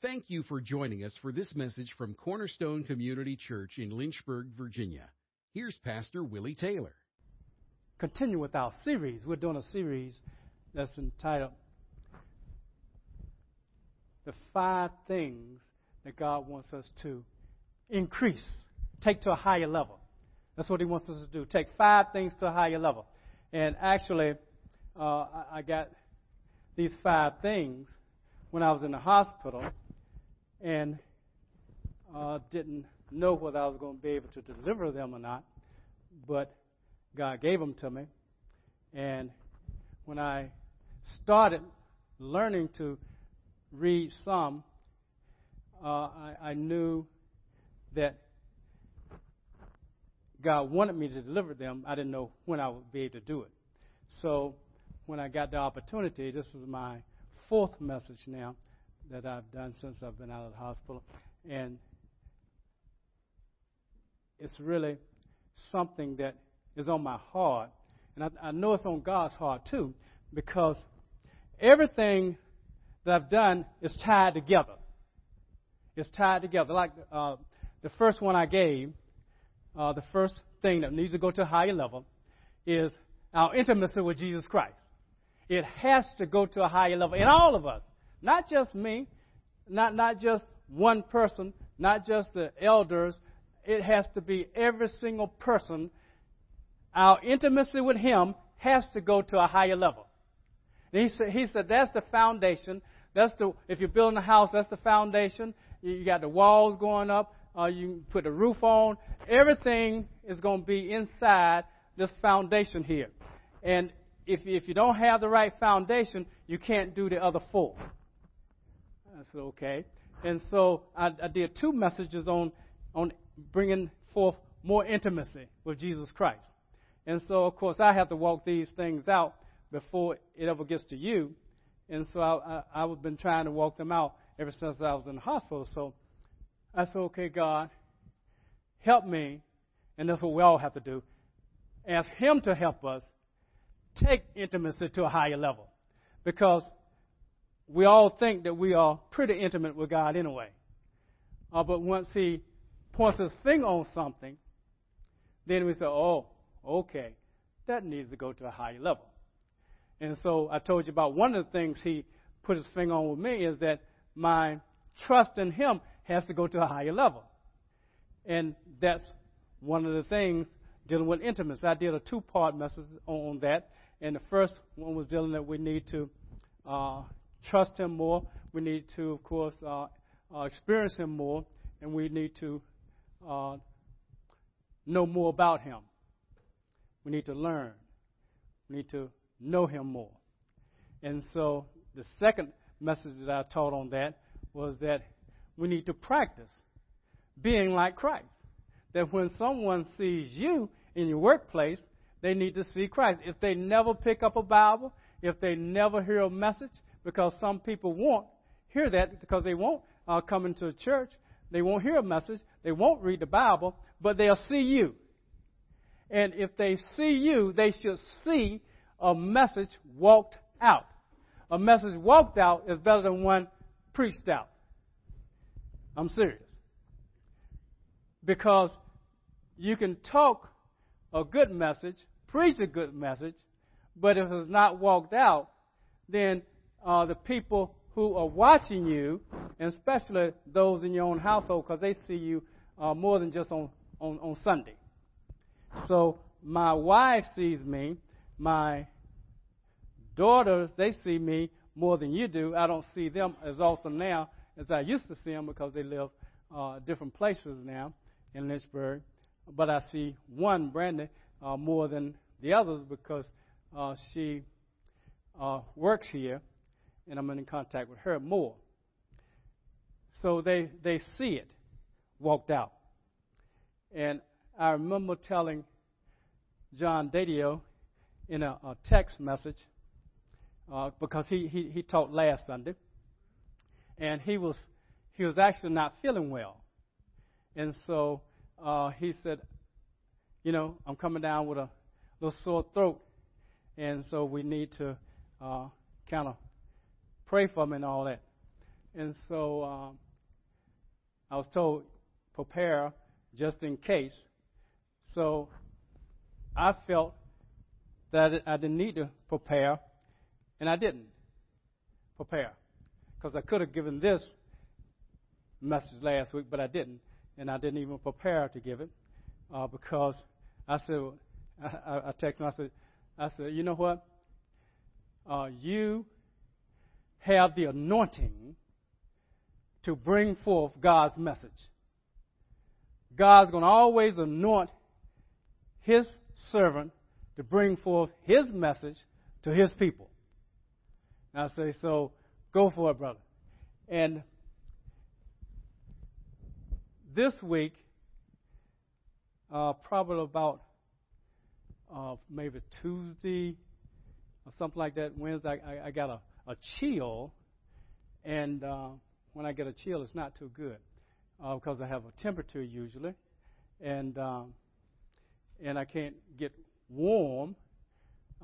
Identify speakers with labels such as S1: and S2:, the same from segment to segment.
S1: Thank you for joining us for this message from Cornerstone Community Church in Lynchburg, Virginia. Here's Pastor Willie Taylor.
S2: Continue with our series. We're doing a series that's entitled The Five Things That God Wants Us to Increase, Take to a Higher Level. That's what He wants us to do. Take five things to a higher level. And actually, uh, I got these five things when I was in the hospital and uh, didn't know whether I was going to be able to deliver them or not, but God gave them to me. And when I started learning to read some, uh, I, I knew that God wanted me to deliver them. I didn't know when I would be able to do it. So when I got the opportunity, this was my fourth message now that I've done since I've been out of the hospital. And it's really something that is on my heart. And I, I know it's on God's heart too, because everything that I've done is tied together. It's tied together. Like uh, the first one I gave, uh, the first thing that needs to go to a higher level is our intimacy with Jesus Christ. It has to go to a higher level in all of us. Not just me, not, not just one person, not just the elders. It has to be every single person. Our intimacy with Him has to go to a higher level. And he said, he said that's the foundation. That's the if you're building a house, that's the foundation. You got the walls going up. Uh, you put the roof on. Everything is going to be inside this foundation here. And if if you don't have the right foundation, you can't do the other four. I said, okay. And so I, I did two messages on, on bringing forth more intimacy with Jesus Christ. And so, of course, I have to walk these things out before it ever gets to you. And so I, I, I've been trying to walk them out ever since I was in the hospital. So I said, okay, God, help me. And that's what we all have to do. Ask Him to help us take intimacy to a higher level. Because we all think that we are pretty intimate with God anyway. Uh, but once He points His finger on something, then we say, oh, okay, that needs to go to a higher level. And so I told you about one of the things He put His finger on with me is that my trust in Him has to go to a higher level. And that's one of the things dealing with intimacy. I did a two part message on that. And the first one was dealing that we need to uh, trust Him more. We need to, of course, uh, uh, experience Him more, and we need to uh, know more about Him. We need to learn. We need to know Him more. And so, the second message that I taught on that was that we need to practice being like Christ. That when someone sees you in your workplace, they need to see Christ. If they never pick up a Bible, if they never hear a message, because some people won't hear that because they won't uh, come into the church. They won't hear a message. They won't read the Bible, but they'll see you. And if they see you, they should see a message walked out. A message walked out is better than one preached out. I'm serious. Because you can talk a good message, preach a good message, but if it's not walked out, then uh, the people who are watching you, and especially those in your own household, because they see you uh, more than just on, on, on Sunday. So my wife sees me, my daughters, they see me more than you do. I don't see them as often now as I used to see them because they live uh, different places now in Lynchburg. But I see one, Brandy, uh, more than the others because uh, she uh, works here and I'm in contact with her more. So they, they see it walked out. And I remember telling John Dadio in a, a text message, uh, because he, he, he taught last Sunday, and he was, he was actually not feeling well. And so uh, he said, You know, I'm coming down with a little sore throat, and so we need to uh, kind of pray for me and all that. and so um, I was told prepare just in case. So I felt that I didn't need to prepare, and I didn't prepare because I could have given this message last week, but I didn't, and I didn't even prepare to give it uh, because I said I, I texted him. I said, I said, you know what? Uh, you have the anointing to bring forth God's message. God's going to always anoint His servant to bring forth His message to His people. And I say, so go for it, brother. And this week, uh, probably about uh, maybe Tuesday or something like that, Wednesday, I, I got a, a chill. And uh, when I get a chill, it's not too good uh, because I have a temperature usually. And, um, and I can't get warm.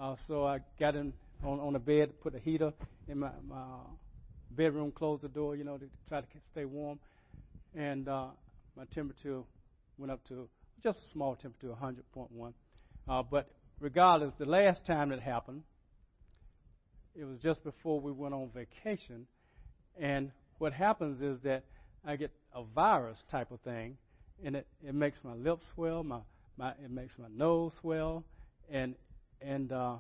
S2: Uh, so I got in on, on the bed, put a heater in my, my bedroom, closed the door, you know, to try to stay warm. And uh, my temperature went up to just a small temperature, 100.1. Uh, but regardless, the last time it happened, it was just before we went on vacation. And what happens is that I get a virus type of thing, and it, it makes my lips swell, my, my it makes my nose swell, and and uh,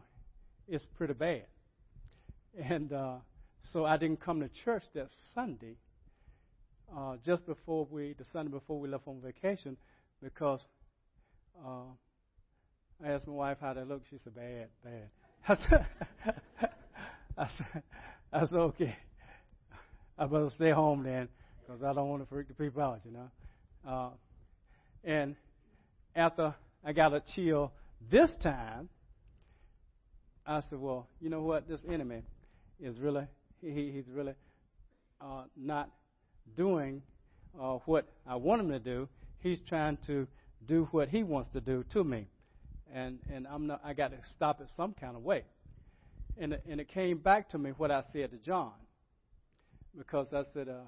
S2: it's pretty bad. And uh, so I didn't come to church that Sunday, uh, just before we the Sunday before we left on vacation, because uh, I asked my wife how they looked. She said, "Bad, bad." I said, I said, okay. I better stay home then, because I don't want to freak the people out, you know. Uh, and after I got a chill this time, I said, "Well, you know what? This enemy is really he, he's really uh, not doing uh, what I want him to do. He's trying to do what he wants to do to me, and and I'm not. I got to stop it some kind of way. And it, and it came back to me what I said to John, because I said uh,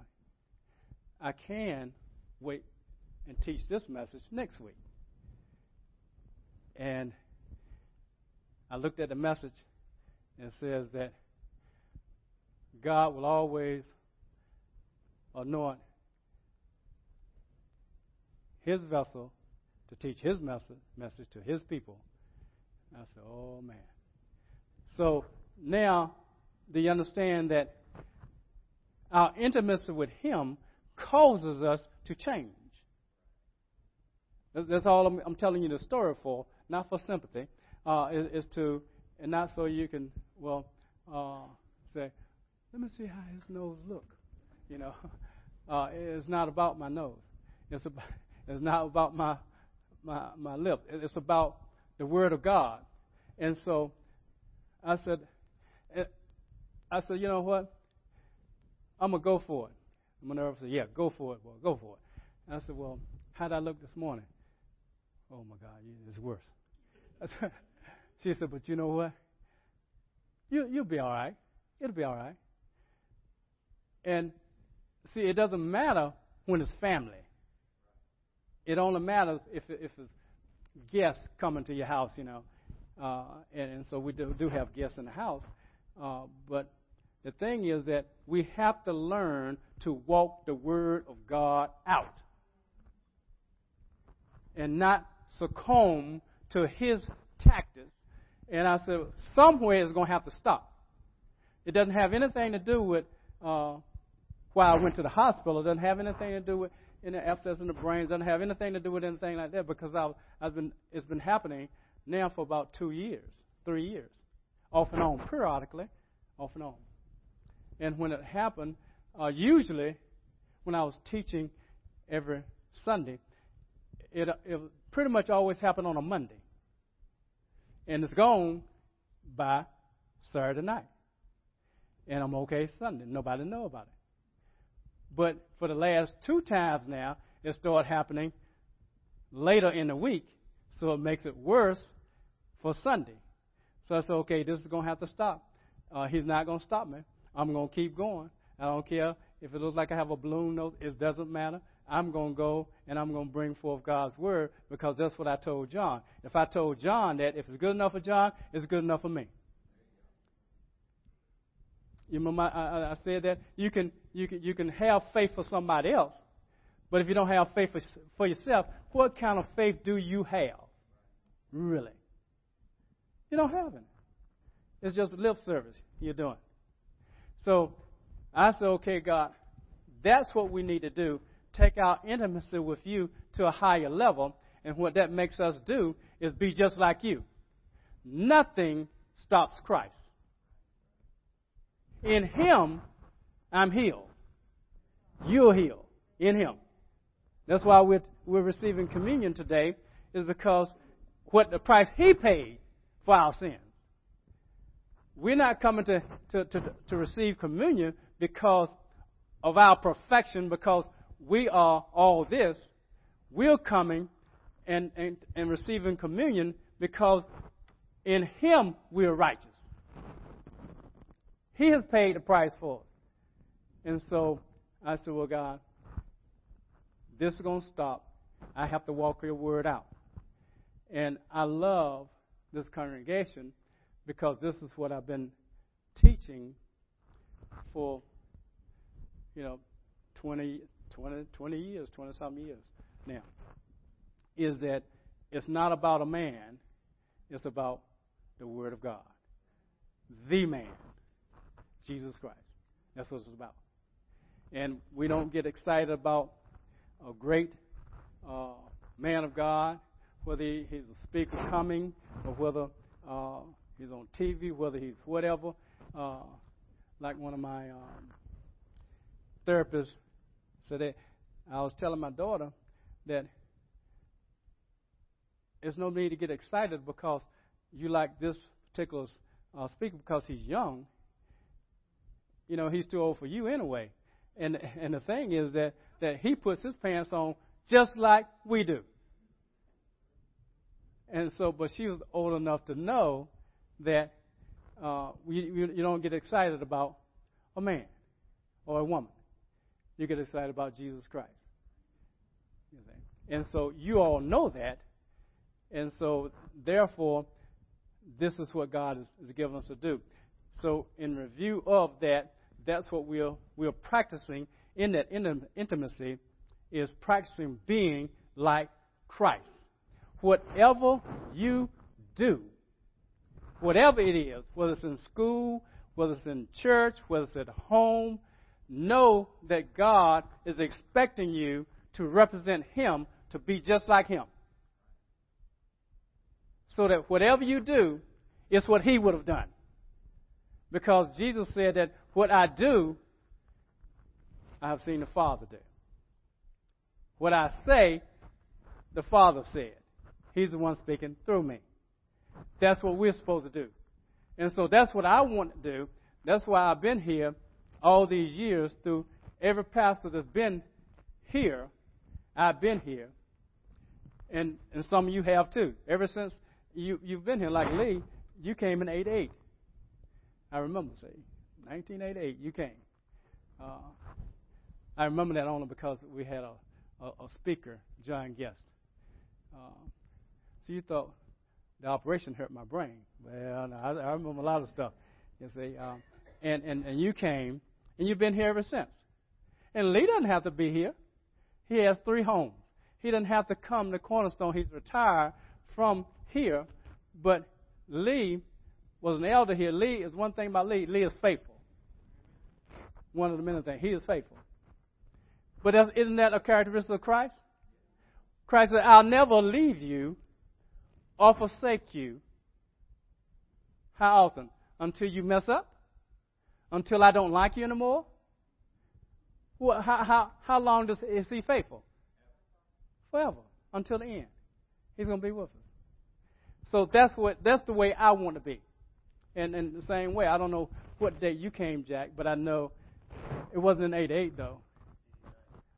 S2: I can wait and teach this message next week. And I looked at the message and it says that God will always anoint his vessel to teach his message, message to his people. I said, oh man. So now, do you understand that our intimacy with him causes us to change? That's all I'm, I'm telling you the story for, not for sympathy. Uh, is, is, to, and not so you can, well, uh, say, let me see how his nose look. You know, uh, it's not about my nose. It's about, it's not about my my my lips. It's about the Word of God. And so, I said, I said, you know what? I'm gonna go for it. Minerva said, yeah, go for it, boy, go for it. And I said, well, how'd I look this morning? Oh my God, it's worse. she said, but you know what? You you'll be all right. It'll be all right. And see, it doesn't matter when it's family. It only matters if if it's guests coming to your house, you know. Uh, and, and so we do, do have guests in the house. Uh, but the thing is that we have to learn to walk the Word of God out and not succumb to His tactics. And I said, somewhere it's going to have to stop. It doesn't have anything to do with uh, why I went to the hospital. It doesn't have anything to do with any abscess in the brain. It doesn't have anything to do with anything like that because I've, I've been, it's been happening now for about two years, three years, off and on, periodically, off and on. And when it happened, uh, usually when I was teaching every Sunday, it, it pretty much always happened on a Monday. And it's gone by Saturday night. And I'm okay Sunday. Nobody know about it. But for the last two times now, it started happening later in the week, so it makes it worse for Sunday. So I said, okay, this is going to have to stop. Uh, he's not going to stop me. I'm going to keep going. I don't care if it looks like I have a balloon nose, it doesn't matter. I'm going to go and I'm going to bring forth God's word because that's what I told John. If I told John that if it's good enough for John, it's good enough for me. You remember I, I said that you can you can you can have faith for somebody else, but if you don't have faith for, for yourself, what kind of faith do you have? Really, you don't have any. It's just lip service you're doing. So I said, okay, God, that's what we need to do. Take our intimacy with you to a higher level. And what that makes us do is be just like you. Nothing stops Christ. In Him, I'm healed. You're healed. In Him. That's why we're, we're receiving communion today, is because what the price He paid for our sins. We're not coming to, to, to, to receive communion because of our perfection, because we are all this. We're coming and, and, and receiving communion because in Him we are righteous. He has paid the price for us. And so I said, Well, God, this is going to stop. I have to walk your word out. And I love this congregation because this is what I've been teaching for, you know, 20, 20, 20 years, 20 some years now. Is that it's not about a man, it's about the Word of God. The man, Jesus Christ. That's what it's about. And we don't get excited about a great uh, man of God, whether he's a speaker coming or whether uh, he's on TV, whether he's whatever. Uh, like one of my um, therapists said that I was telling my daughter that there's no need to get excited because you like this particular uh, speaker because he's young. You know, he's too old for you anyway. And and the thing is that that he puts his pants on just like we do. And so, but she was old enough to know that uh, you, you don't get excited about a man or a woman. You get excited about Jesus Christ. And so you all know that. And so, therefore, this is what God is, is giving us to do. So, in review of that, that's what we're, we're practicing in that intimacy is practicing being like Christ. Whatever you do, whatever it is, whether it's in school, whether it's in church, whether it's at home, know that God is expecting you to represent Him to be just like Him. So that whatever you do is what He would have done. Because Jesus said that what I do, I have seen the Father do. What I say, the Father said. He's the one speaking through me. That's what we're supposed to do. And so that's what I want to do. That's why I've been here all these years through every pastor that's been here. I've been here. And, and some of you have too. Ever since you, you've been here, like Lee, you came in 88. I remember, see, 1988, you came. Uh, I remember that only because we had a, a, a speaker, John Guest. Uh, you thought, the operation hurt my brain. Well, I, I remember a lot of stuff. You see, um, and, and and you came, and you've been here ever since. And Lee doesn't have to be here. He has three homes. He doesn't have to come to Cornerstone. He's retired from here, but Lee was an elder here. Lee is one thing about Lee. Lee is faithful. One of the many things. He is faithful. But isn't that a characteristic of Christ? Christ said, I'll never leave you or forsake you. How often? Until you mess up? Until I don't like you anymore? Well, how, how, how long does, is he faithful? Forever. Until the end. He's going to be with us. So that's what that's the way I want to be. And in the same way, I don't know what day you came, Jack, but I know it wasn't in 88, though.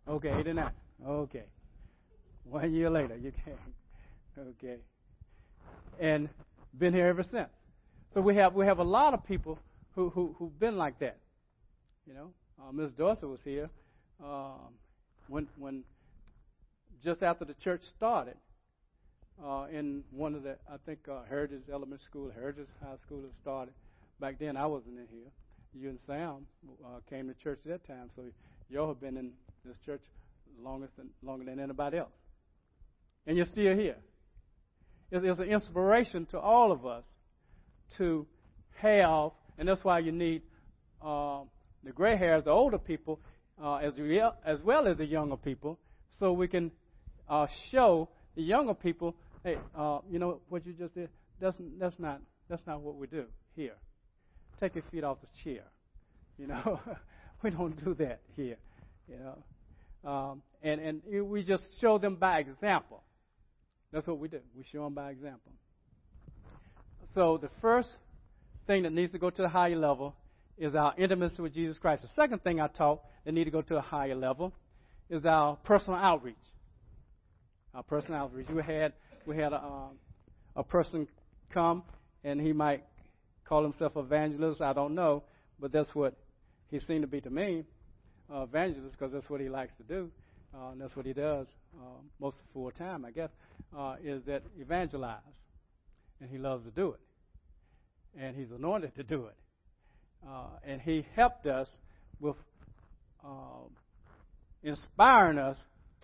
S2: Okay, 89. Okay. One year later, you came. Okay and been here ever since. So we have we have a lot of people who who who've been like that. You know, uh, Miss Dorset was here um, when when just after the church started uh, in one of the I think uh, Heritage Elementary School, Heritage High School started. Back then I wasn't in here. You and Sam uh, came to church at that time, so y'all have been in this church longest than, longer than anybody else, and you're still here. It's, it's an inspiration to all of us to have, and that's why you need uh, the gray hairs, the older people, uh, as, re- as well as the younger people, so we can uh, show the younger people, hey, uh, you know what you just did? That's, that's, not, that's not what we do here. Take your feet off the chair. You know, we don't do that here. You know, um, and and we just show them by example. That's what we do. We show them by example. So the first thing that needs to go to a higher level is our intimacy with Jesus Christ. The second thing I taught that need to go to a higher level is our personal outreach. Our personal outreach. We had we had a, um, a person come and he might call himself evangelist. I don't know, but that's what he seemed to be to me, uh, evangelist, because that's what he likes to do. Uh, and that's what he does uh, most of full time, I guess, uh, is that evangelize, and he loves to do it, and he's anointed to do it, uh, and he helped us with uh, inspiring us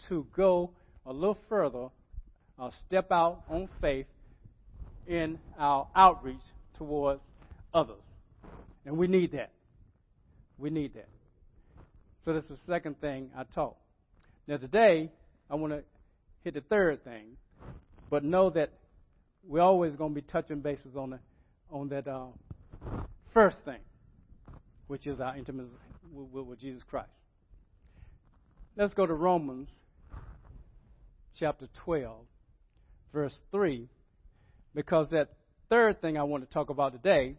S2: to go a little further, uh, step out on faith in our outreach towards others, and we need that. We need that. So that's the second thing I taught. Now today I want to hit the third thing, but know that we're always going to be touching bases on the, on that uh, first thing, which is our intimacy with, with Jesus Christ. Let's go to Romans chapter 12, verse 3, because that third thing I want to talk about today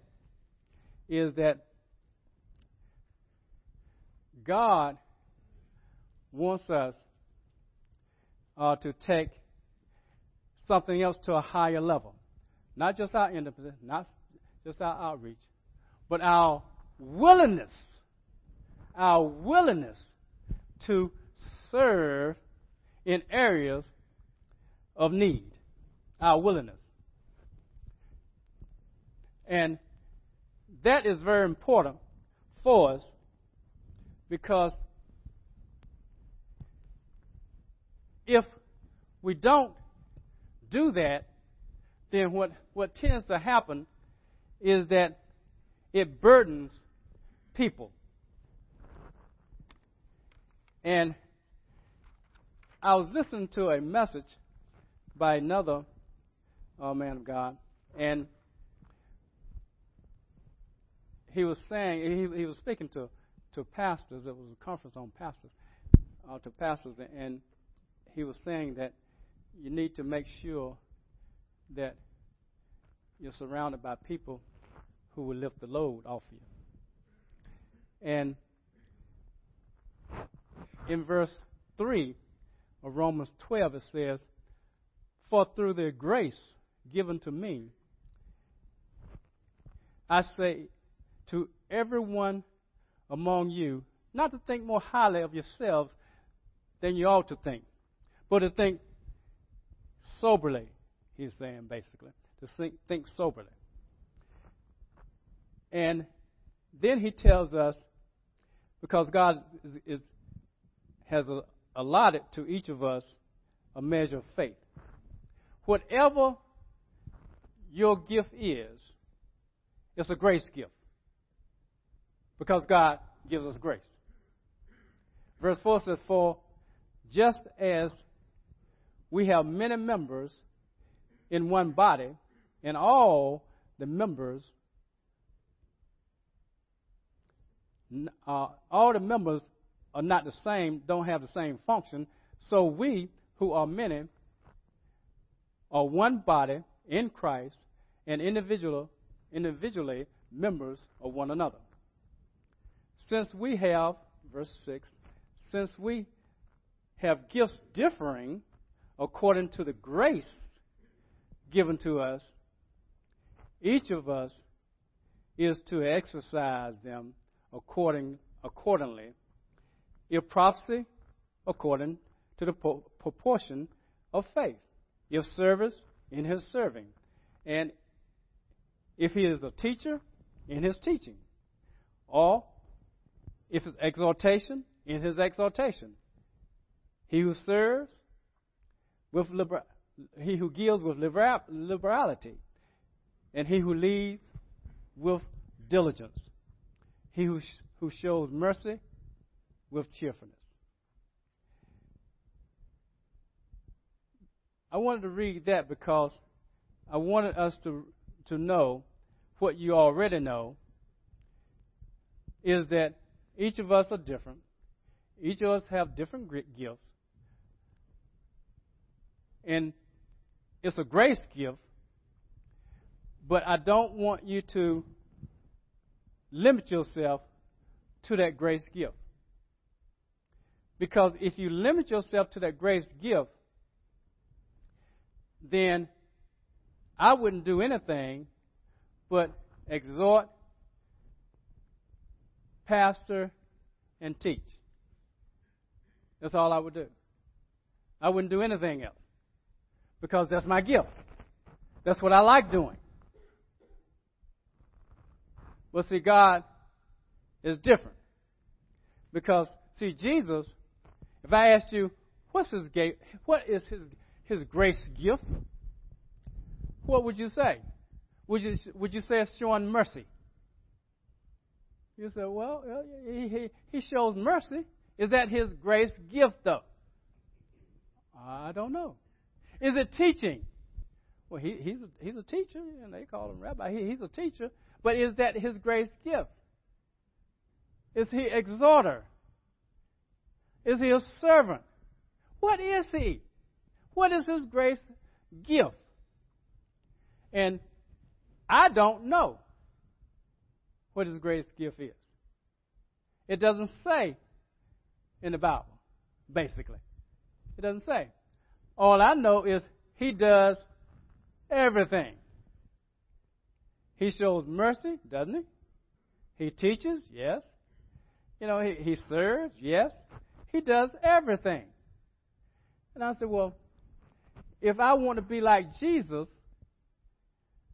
S2: is that God wants us uh, to take something else to a higher level. Not just our intimacy, not just our outreach, but our willingness, our willingness to serve in areas of need. Our willingness. And that is very important for us because if we don't do that, then what, what tends to happen is that it burdens people. And I was listening to a message by another uh, man of God, and he was saying he, he was speaking to to pastors. It was a conference on pastors, uh, to pastors, and he was saying that you need to make sure that you're surrounded by people who will lift the load off you. And in verse 3 of Romans 12, it says, For through the grace given to me, I say to everyone among you not to think more highly of yourselves than you ought to think, but to think soberly, he's saying basically. To think, think soberly. And then he tells us, because God is, is, has a, allotted to each of us a measure of faith. Whatever your gift is, it's a grace gift. Because God gives us grace. Verse 4 says, For just as we have many members in one body, and all the members, uh, all the members are not the same, don't have the same function. So we, who are many, are one body in Christ and individual, individually members of one another. Since we have, verse 6, since we have gifts differing according to the grace given to us, each of us is to exercise them according accordingly. If prophecy, according to the po- proportion of faith. If service, in his serving. And if he is a teacher, in his teaching. Or if it's exhortation, in his exhortation. He who serves with liber- he who gives with liber- liberality, and he who leads with diligence. He who, sh- who shows mercy with cheerfulness. I wanted to read that because I wanted us to, to know what you already know is that each of us are different. Each of us have different gifts. And it's a grace gift, but I don't want you to limit yourself to that grace gift. Because if you limit yourself to that grace gift, then I wouldn't do anything but exhort, pastor, and teach. That's all I would do. I wouldn't do anything else because that's my gift. That's what I like doing. But see, God is different. Because, see, Jesus, if I asked you, what's his what is his, his grace gift? What would you say? Would you, would you say it's showing mercy? You say, well, uh, he, he, he shows mercy. Is that his grace gift, though? I don't know. Is it teaching? Well, he, he's, a, he's a teacher, and they call him rabbi. He, he's a teacher. But is that his grace gift? Is he exhorter? Is he a servant? What is he? What is his grace gift? And I don't know what his grace gift is. It doesn't say in the Bible, basically. It doesn't say. All I know is he does everything. He shows mercy, doesn't he? He teaches, yes. You know, he, he serves, yes. He does everything. And I said, well, if I want to be like Jesus,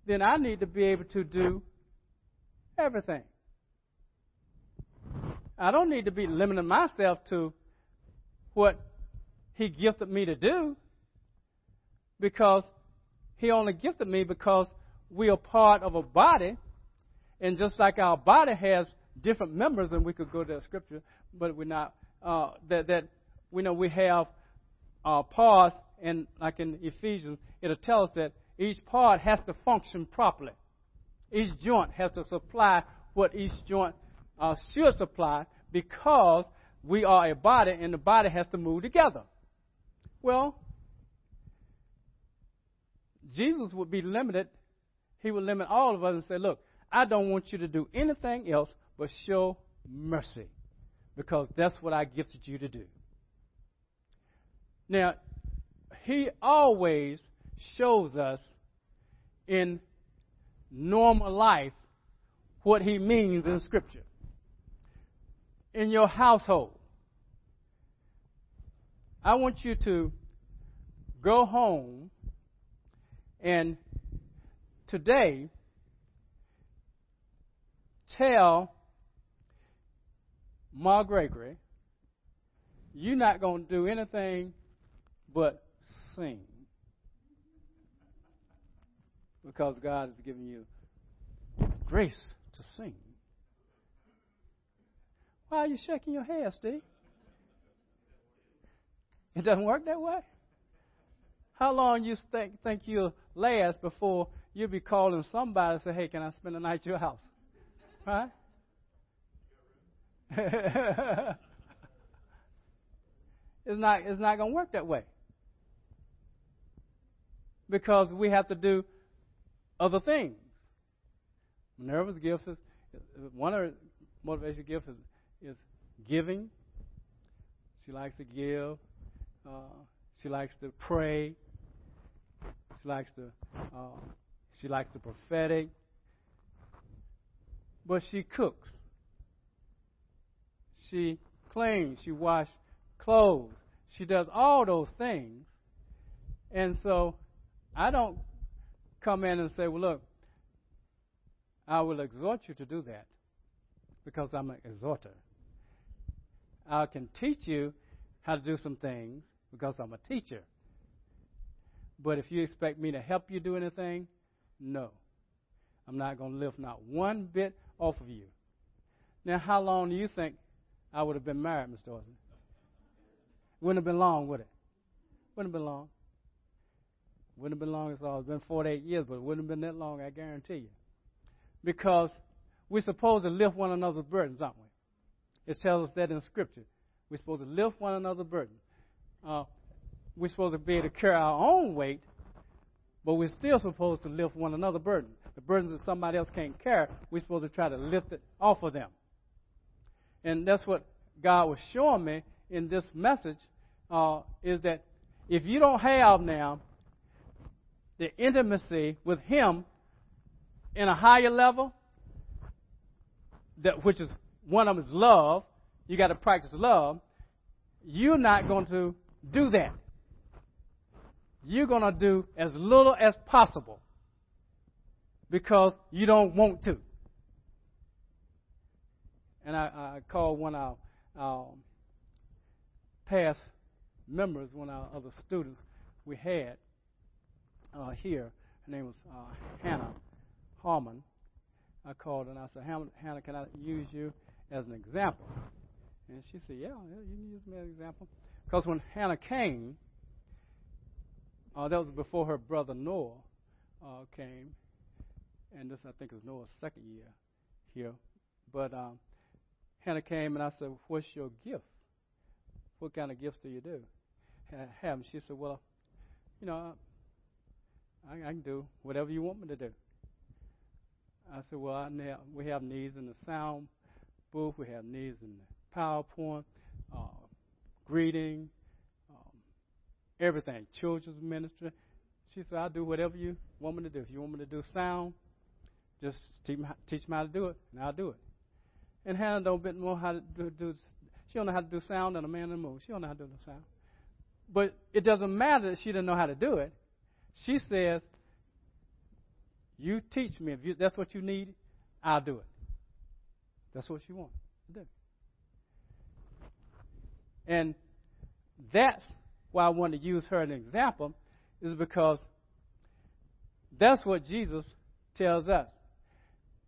S2: then I need to be able to do everything. I don't need to be limiting myself to what He gifted me to do because He only gifted me because we are part of a body, and just like our body has different members, and we could go to the scripture, but we're not. Uh, that that we know we have uh, parts, and like in Ephesians, it'll tell us that each part has to function properly. Each joint has to supply what each joint uh, should supply because we are a body, and the body has to move together. Well, Jesus would be limited he would limit all of us and say, Look, I don't want you to do anything else but show mercy because that's what I gifted you to do. Now, he always shows us in normal life what he means in Scripture. In your household, I want you to go home and today tell Ma Gregory, you're not going to do anything but sing. Because God has given you grace to sing. Why are you shaking your head, Steve? It doesn't work that way. How long you think think you'll last before you'll be calling somebody and say, "Hey, can I spend the night at your house?" Right? it's not it's not going to work that way because we have to do other things. Minerva's gift is one of her motivation gift is, is giving. She likes to give. Uh, she likes to pray. She likes to uh, she likes the prophetic. But she cooks. She cleans. She washes clothes. She does all those things. And so I don't come in and say, well, look, I will exhort you to do that because I'm an exhorter. I can teach you how to do some things because I'm a teacher. But if you expect me to help you do anything, no. I'm not going to lift not one bit off of you. Now, how long do you think I would have been married, Mr. Dawson? Wouldn't have been long, would it? Wouldn't have been long. Wouldn't have been long at all. It's been 48 years, but it wouldn't have been that long, I guarantee you. Because we're supposed to lift one another's burdens, aren't we? It tells us that in Scripture. We're supposed to lift one another's burdens. Uh, we're supposed to be able to carry our own weight, but we're still supposed to lift one another's burden. The burdens that somebody else can't carry, we're supposed to try to lift it off of them. And that's what God was showing me in this message uh, is that if you don't have now the intimacy with Him in a higher level, that which is one of them is love. You got to practice love. You're not going to do that. You're going to do as little as possible because you don't want to. And I, I called one of our past members, one of our other students we had uh, here. Her name was uh, Hannah Harmon. I called and I said, Hannah, can I use you as an example? And she said, Yeah, yeah you can use me as an example. Because when Hannah came, uh, that was before her brother Noah uh, came, and this I think is Noah's second year here. But um, Hannah came and I said, "What's your gift? What kind of gifts do you do?" Have she said, "Well, you know, I, I can do whatever you want me to do." I said, "Well, I we have needs in the sound booth, we have needs in the PowerPoint, uh, greeting, everything, children's ministry." She said, "I'll do whatever you want me to do. If you want me to do sound, just teach me, teach me how to do it, and I'll do it. And Hannah don't bit more how to do, do she don't know how to do sound than a man in the moon. She don't know how to do the sound. But it doesn't matter that she didn't know how to do it. She says, "You teach me. If you, that's what you need, I'll do it." That's what she wants to do. And that's why I want to use her as an example, is because that's what Jesus tells us.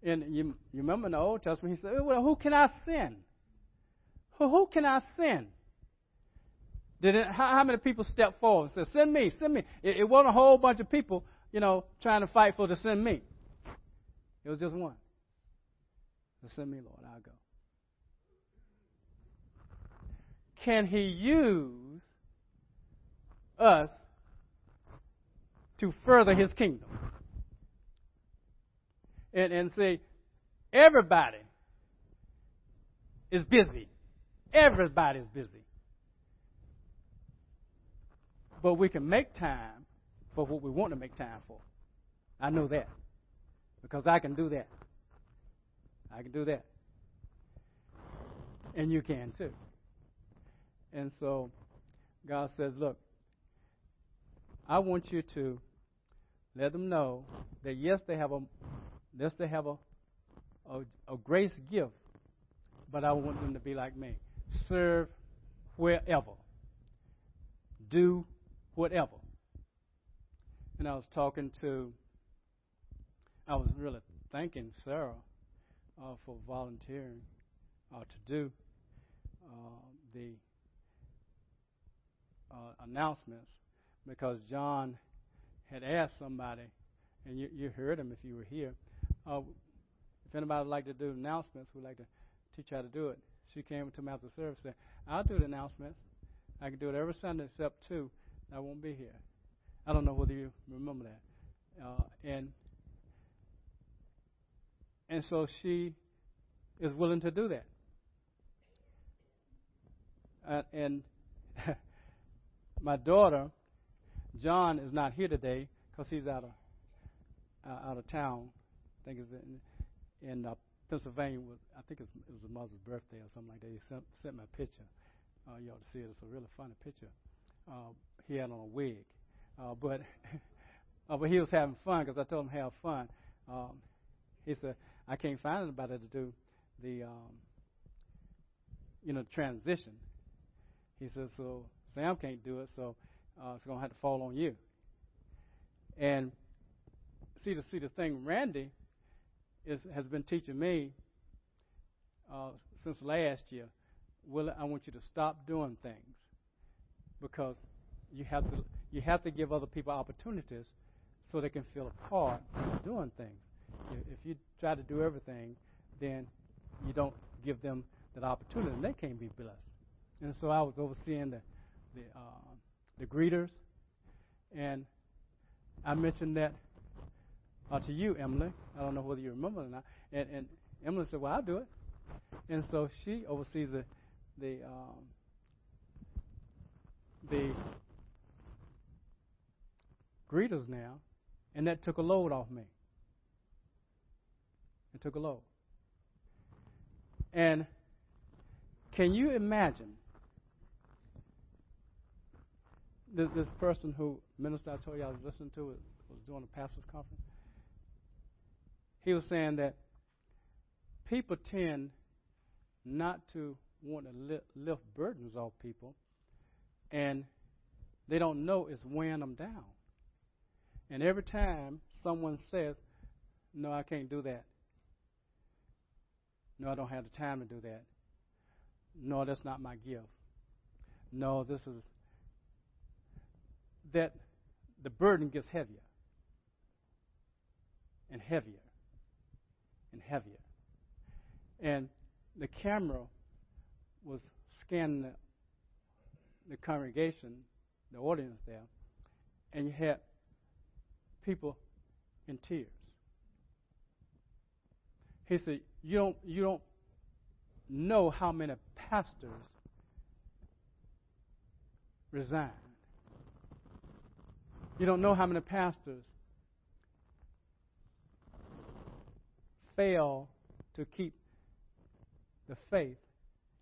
S2: And you, you remember in the Old Testament, he said, Well, who can I send? Who, who can I send? Did it, how, how, many people stepped forward and said, Send me, send me? It, it wasn't a whole bunch of people, you know, trying to fight for to send me. It was just one. Send me, Lord, I'll go. Can he use us to further his kingdom? and, and say, everybody is busy. Everybody is busy. But we can make time for what we want to make time for. I know that. Because I can do that. I can do that. And you can too. And so God says, look, I want you to let them know that yes, they have a Yes, they have a, a, a grace gift, but I want them to be like me. Serve wherever. Do whatever. And I was talking to, I was really thanking Sarah uh, for volunteering uh, to do uh, the uh, announcements because John had asked somebody, and you, you heard him if you were here. Uh, if anybody would like to do announcements, we'd like to teach how to do it. She came to me after service and said, I'll do the announcements. I can do it every Sunday except two. I won't be here. I don't know whether you remember that. Uh, and and so she is willing to do that. Uh, and my daughter, John, is not here today because he's out of uh, out of town I think it's in, in uh, Pennsylvania I think it was his mother's birthday or something like that. He sent, sent me a picture. Uh, you ought to see it. It's a really funny picture. Uh, he had on a wig, uh, but uh, but he was having fun because I told him have fun. Um, he said I can't find anybody to do the um, you know transition. He said so Sam can't do it, so uh, it's gonna have to fall on you. And see the see the thing, Randy is has been teaching me uh, since last year. Will I want you to stop doing things because you have to you have to give other people opportunities so they can feel a part in doing things. If you try to do everything, then you don't give them that opportunity, and they can't be blessed. And so I was overseeing the the uh, the greeters, and I mentioned that uh, to you, Emily. I don't know whether you remember or not. And, and Emily said, "Well, I'll do it." And so she oversees the the um, the greeters now, and that took a load off me. It took a load. And can you imagine this, this person who minister I told you I was listening to was doing a pastors conference? He was saying that people tend not to want to lift burdens off people, and they don't know it's weighing them down. And every time someone says, No, I can't do that. No, I don't have the time to do that. No, that's not my gift. No, this is that the burden gets heavier and heavier and heavier. And the camera was scanning the, the congregation, the audience there, and you had people in tears. He said, "You don't, you don't know how many pastors resigned. You don't know how many pastors fail to keep the faith.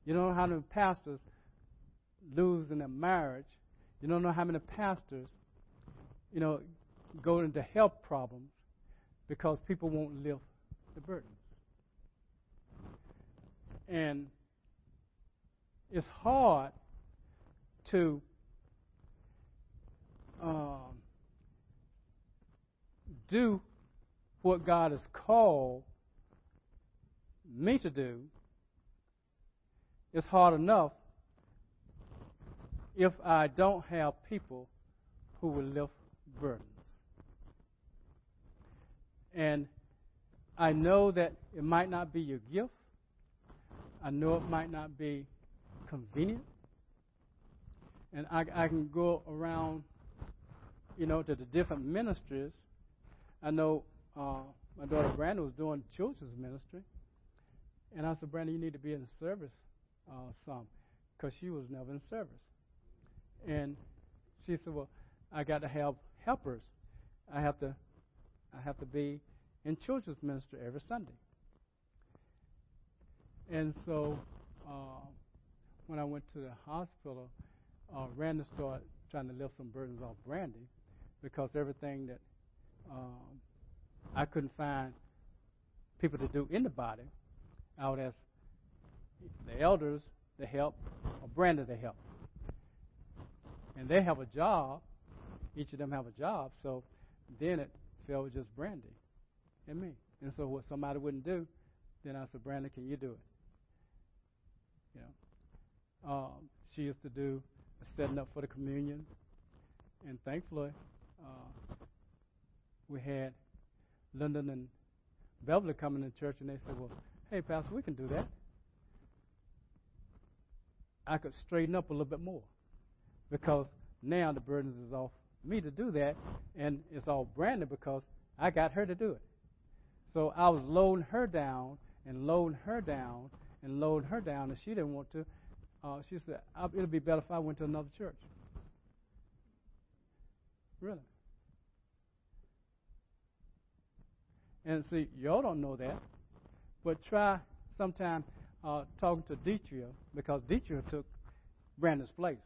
S2: You don't know how many pastors lose in their marriage. You don't know how many pastors, you know, go into health problems because people won't lift the burdens. And it's hard to um, do what God has called me to do, is hard enough if I don't have people who will lift burdens. And I know that it might not be your gift. I know it might not be convenient. And I, I can go around, you know, to the different ministries. I know uh, my daughter Brandon was doing children's ministry. And I said, Brandon, you need to be in service uh, some, because she was never in service. And she said, well, I got to have helpers. I have to, I have to be in children's ministry every Sunday. And so, uh, when I went to the hospital, uh, Randy started trying to lift some burdens off Brandy because everything that um, I couldn't find people to do in the body, I would ask the elders to help or Brandon to help. And they have a job. Each of them have a job. So then it fell with just Brandy and me. And so what somebody wouldn't do, then I said, Brandon, can you do it? You know, um, she used to do setting up for the communion, and thankfully, uh, we had London and Beverly coming to church, and they said, "Well, Hey, Pastor, we can do that. I could straighten up a little bit more because now the burdens is off me to do that, and it's all Brandon because I got her to do it. So I was loading her down and loading her down and loading her down, and she didn't want to. Uh, she said, "It'll be better if I went to another church." Really. And see, y'all don't know that. But try sometime uh, talking to Deetria because Deetria took Brandon's place.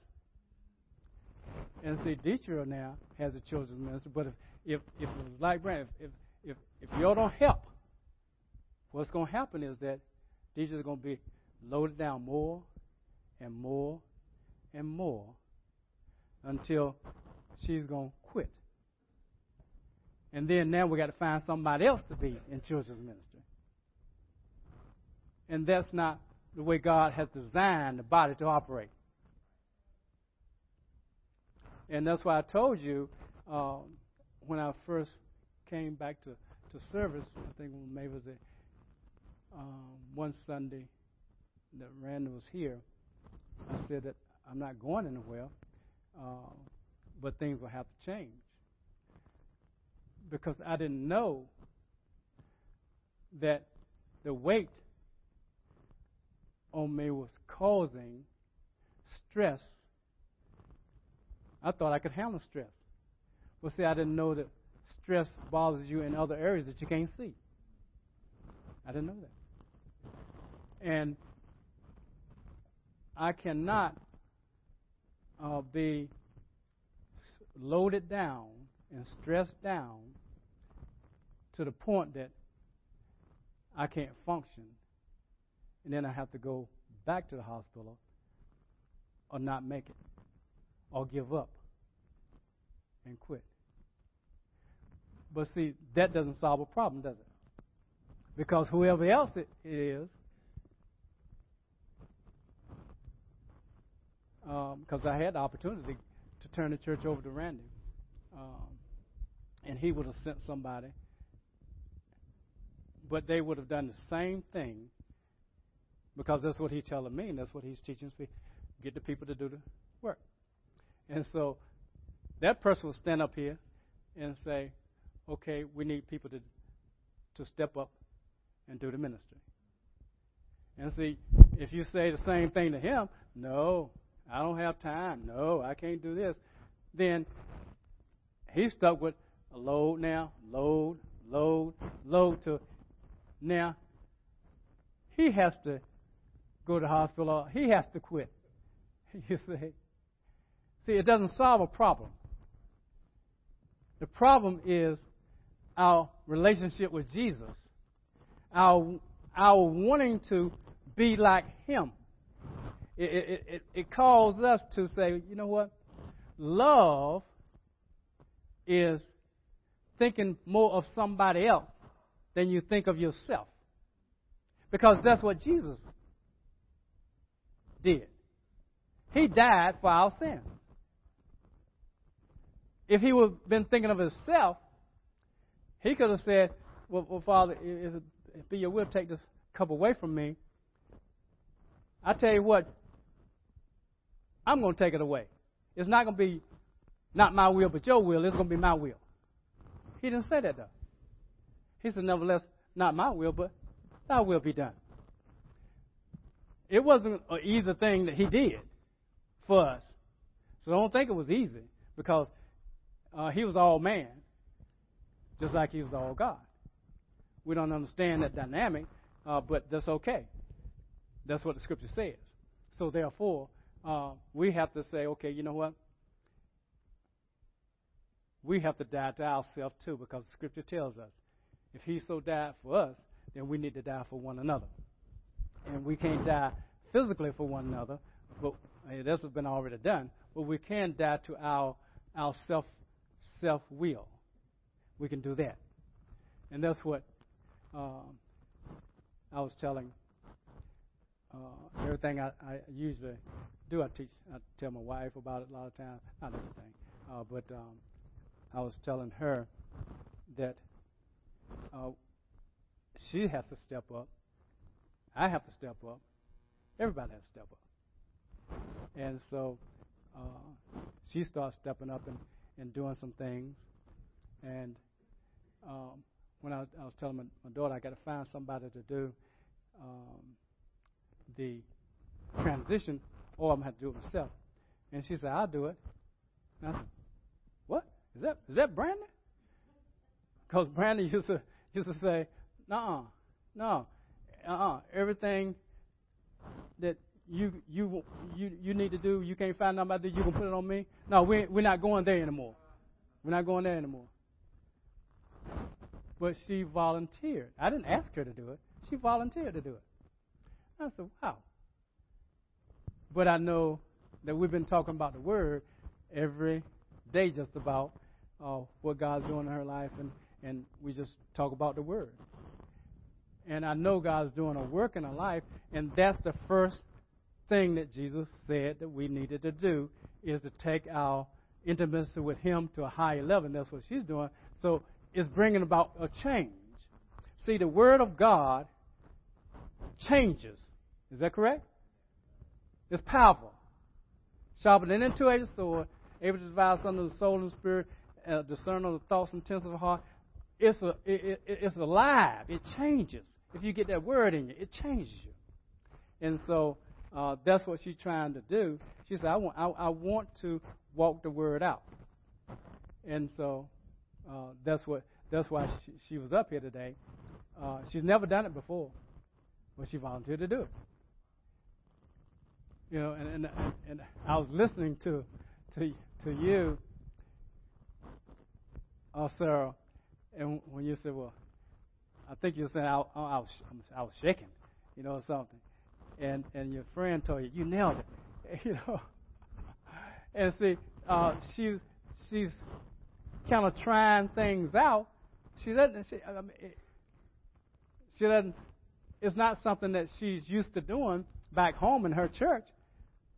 S2: And see, Deetria now has a children's minister. But if if, if it was like Brandon, if if if, if y'all don't help, what's going to happen is that Deetria's going to be loaded down more and more and more until she's going to. And then now we got to find somebody else to be in children's ministry. And that's not the way God has designed the body to operate. And that's why I told you um, when I first came back to, to service, I think maybe it was a, um, one Sunday that Randall was here, I said that I'm not going anywhere, uh, but things will have to change. Because I didn't know that the weight on me was causing stress. I thought I could handle stress. Well, see, I didn't know that stress bothers you in other areas that you can't see. I didn't know that. And I cannot uh, be loaded down and stressed down to the point that I can't function. And then I have to go back to the hospital or not make it or give up and quit. But see, that doesn't solve a problem, does it? Because whoever else it is, because um, I had the opportunity to turn the church over to Randy, um, and he would have sent somebody, but they would have done the same thing because that's what he's telling me, and that's what he's teaching me. Get the people to do the work. And so that person will stand up here and say, okay, we need people to, to step up and do the ministry. And see, if you say the same thing to him, no, I don't have time. No, I can't do this. Then he's stuck with a load now, load, load, load to now he has to go to hospital. He has to quit. You see? See, it doesn't solve a problem. The problem is our relationship with Jesus, our, our wanting to be like Him. It, it, it, it calls us to say, you know what? Love is thinking more of somebody else than you think of yourself. Because that's what Jesus did. He died for our sins. If he would have been thinking of himself, he could have said, Well, well Father, if, if your will, take this cup away from me. I tell you what, I'm going to take it away. It's not going to be not my will, but your will. It's going to be my will. He didn't say that, though. He said, Nevertheless, not my will, but thy will be done. It wasn't an easy thing that he did for us. So don't think it was easy because uh, he was all man, just like he was all God. We don't understand that dynamic, uh, but that's okay. That's what the scripture says. So therefore, uh, we have to say, okay, you know what? We have to die to ourselves too, because the scripture tells us if he so died for us, then we need to die for one another. And we can't die physically for one another, but that's what's been already done. But we can die to our our self self will. We can do that, and that's what um, I was telling. Uh, everything I, I usually do, I teach. I tell my wife about it a lot of times. Not everything, uh, but um, I was telling her that uh, she has to step up. I have to step up. Everybody has to step up. And so uh, she starts stepping up and, and doing some things. And um, when I, I, was telling my, my, daughter, I got to find somebody to do um, the transition, or I'm going to have to do it myself. And she said, I'll do it. And I said, What? Is that is that Brandon? Because Brandon used to used to say, No, no. uh-uh, everything that you you you you need to do, you can't find nobody. You can put it on me. No, we we're not going there anymore. We're not going there anymore. But she volunteered. I didn't ask her to do it. She volunteered to do it. I said, wow. But I know that we've been talking about the Word every day, just about uh, what God's doing in her life, and, and we just talk about the Word. And I know God's doing a work in her life, and that's the first thing that Jesus said that we needed to do is to take our intimacy with Him to a higher level. And that's what she's doing. So it's bringing about a change. See, the Word of God changes. Is that correct? It's powerful. Sharper than a two-edged sword, able to divide under the soul and spirit, uh, discern the thoughts and intents of the heart. It's a, it, it, it's alive. It changes. If you get that word in you, it changes you. And so uh, that's what she's trying to do. She said, I want, I, I want to walk the word out. And so uh, that's what that's why she, she was up here today. Uh, she's never done it before, but she volunteered to do it. You know, and and, and I was listening to to to you, uh, Sarah, and when you said, "Well," I think you said I, I, I was I was shaking, you know, or something, and and your friend told you you nailed it, you know, and see, uh, she's she's kind of trying things out. She doesn't. She, I mean, it, she doesn't. It's not something that she's used to doing back home in her church,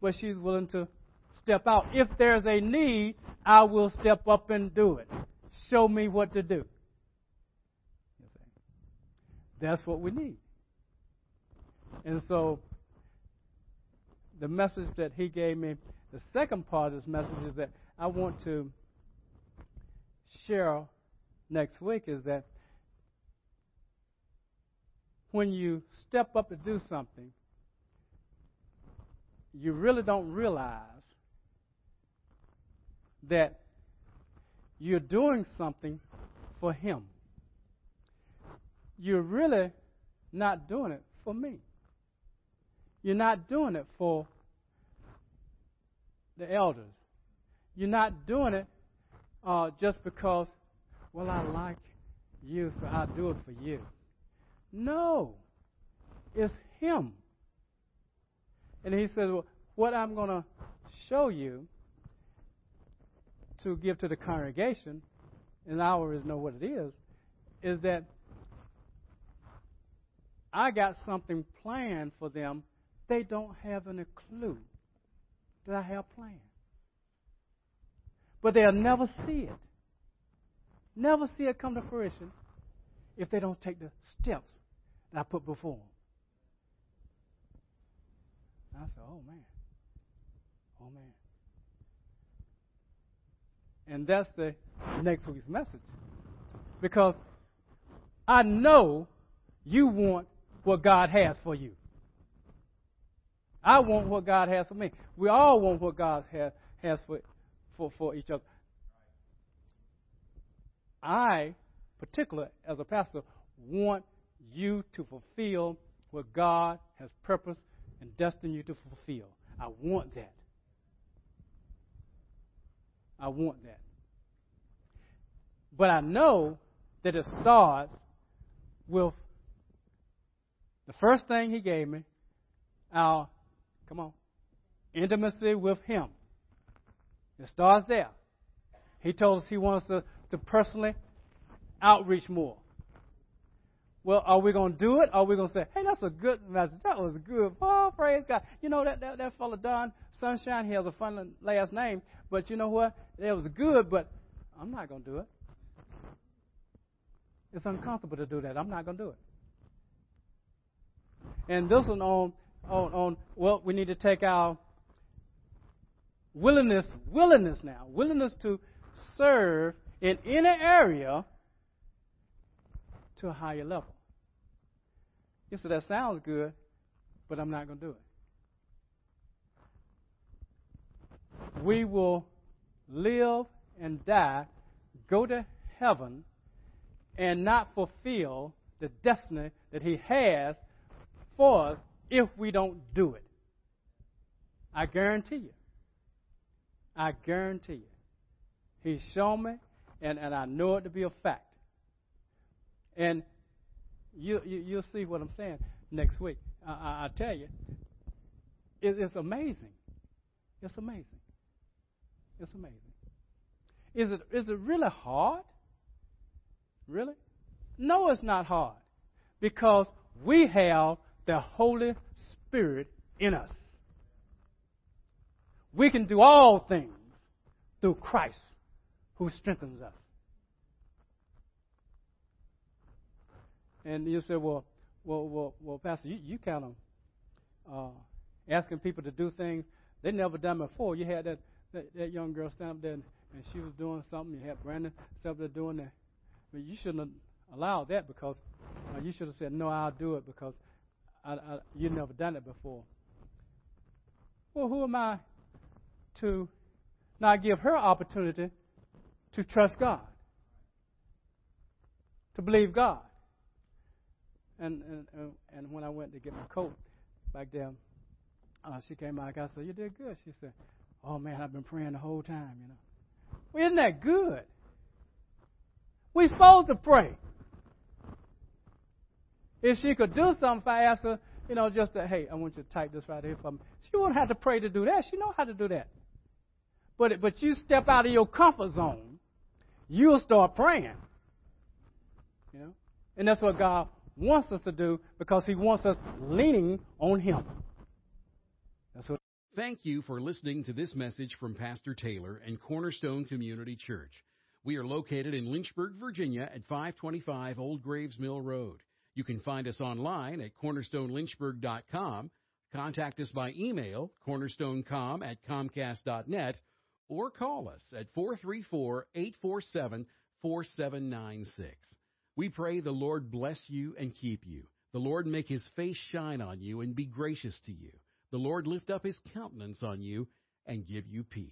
S2: but she's willing to step out. If there's a need, I will step up and do it. Show me what to do. That's what we need. And so, the message that he gave me, the second part of this message is that I want to share next week is that when you step up to do something, you really don't realize that you're doing something for Him. You're really not doing it for me. You're not doing it for the elders. You're not doing it uh, just because, well, I like you, so I'll do it for you. No, it's Him. And He says, well, what I'm going to show you to give to the congregation, and I always know what it is, is that I got something planned for them they don't have any clue that I have planned. But they'll never see it. Never see it come to fruition if they don't take the steps that I put before them. I said, oh man. Oh man. And that's the next week's message. Because I know you want what God has for you. I want what God has for me. We all want what God has, has for, for, for each other. I, particular as a pastor, want you to fulfill what God has purposed and destined you to fulfill. I want that. I want that. But I know that it starts with the first thing he gave me, our, come on, intimacy with him. It starts there. He told us he wants to, to personally outreach more. Well, are we going to do it? Or are we going to say, hey, that's a good message. That was good. Oh, praise God. You know, that, that, that fellow Don Sunshine, he has a fun last name. But you know what? It was good, but I'm not going to do it. It's uncomfortable to do that. I'm not going to do it. And this one on, on, on, well, we need to take our willingness, willingness now, willingness to serve in any area to a higher level. You say that sounds good, but I'm not going to do it. We will live and die, go to heaven, and not fulfill the destiny that He has for us if we don't do it. I guarantee you. I guarantee you. He's shown me, and, and I know it to be a fact. And you, you, you'll see what I'm saying next week. I, I, I tell you, it, it's amazing. It's amazing. It's amazing. Is it, is it really hard? Really? No, it's not hard. Because we have the Holy Spirit in us. We can do all things through Christ who strengthens us. And you say, well, well, well, well Pastor, you, you kind of uh, asking people to do things they never done before. You had that, that, that young girl stand up there and, and she was doing something. You had Brandon stand there doing that. But you shouldn't have allowed that because uh, you should have said, no, I'll do it because I, I, you've never done it before. Well, who am I to not give her opportunity to trust God, to believe God? And, and, and when I went to get my coat back there, uh, she came back. I said, "You did good." She said, "Oh man, I've been praying the whole time." You know, well, isn't that good? We're supposed to pray. If she could do something, her, you know, just to, hey, I want you to type this right here for me. She won't have to pray to do that. She know how to do that. But but you step out of your comfort zone, you'll start praying. You know, and that's what God wants us to do because He wants us leaning on Him.
S1: That's what. Thank you for listening to this message from Pastor Taylor and Cornerstone Community Church. We are located in Lynchburg, Virginia at 525 Old Graves Mill Road. You can find us online at cornerstonelynchburg.com, contact us by email, cornerstonecom at comcast.net, or call us at 434 847 4796. We pray the Lord bless you and keep you. The Lord make his face shine on you and be gracious to you. The Lord lift up his countenance on you and give you peace.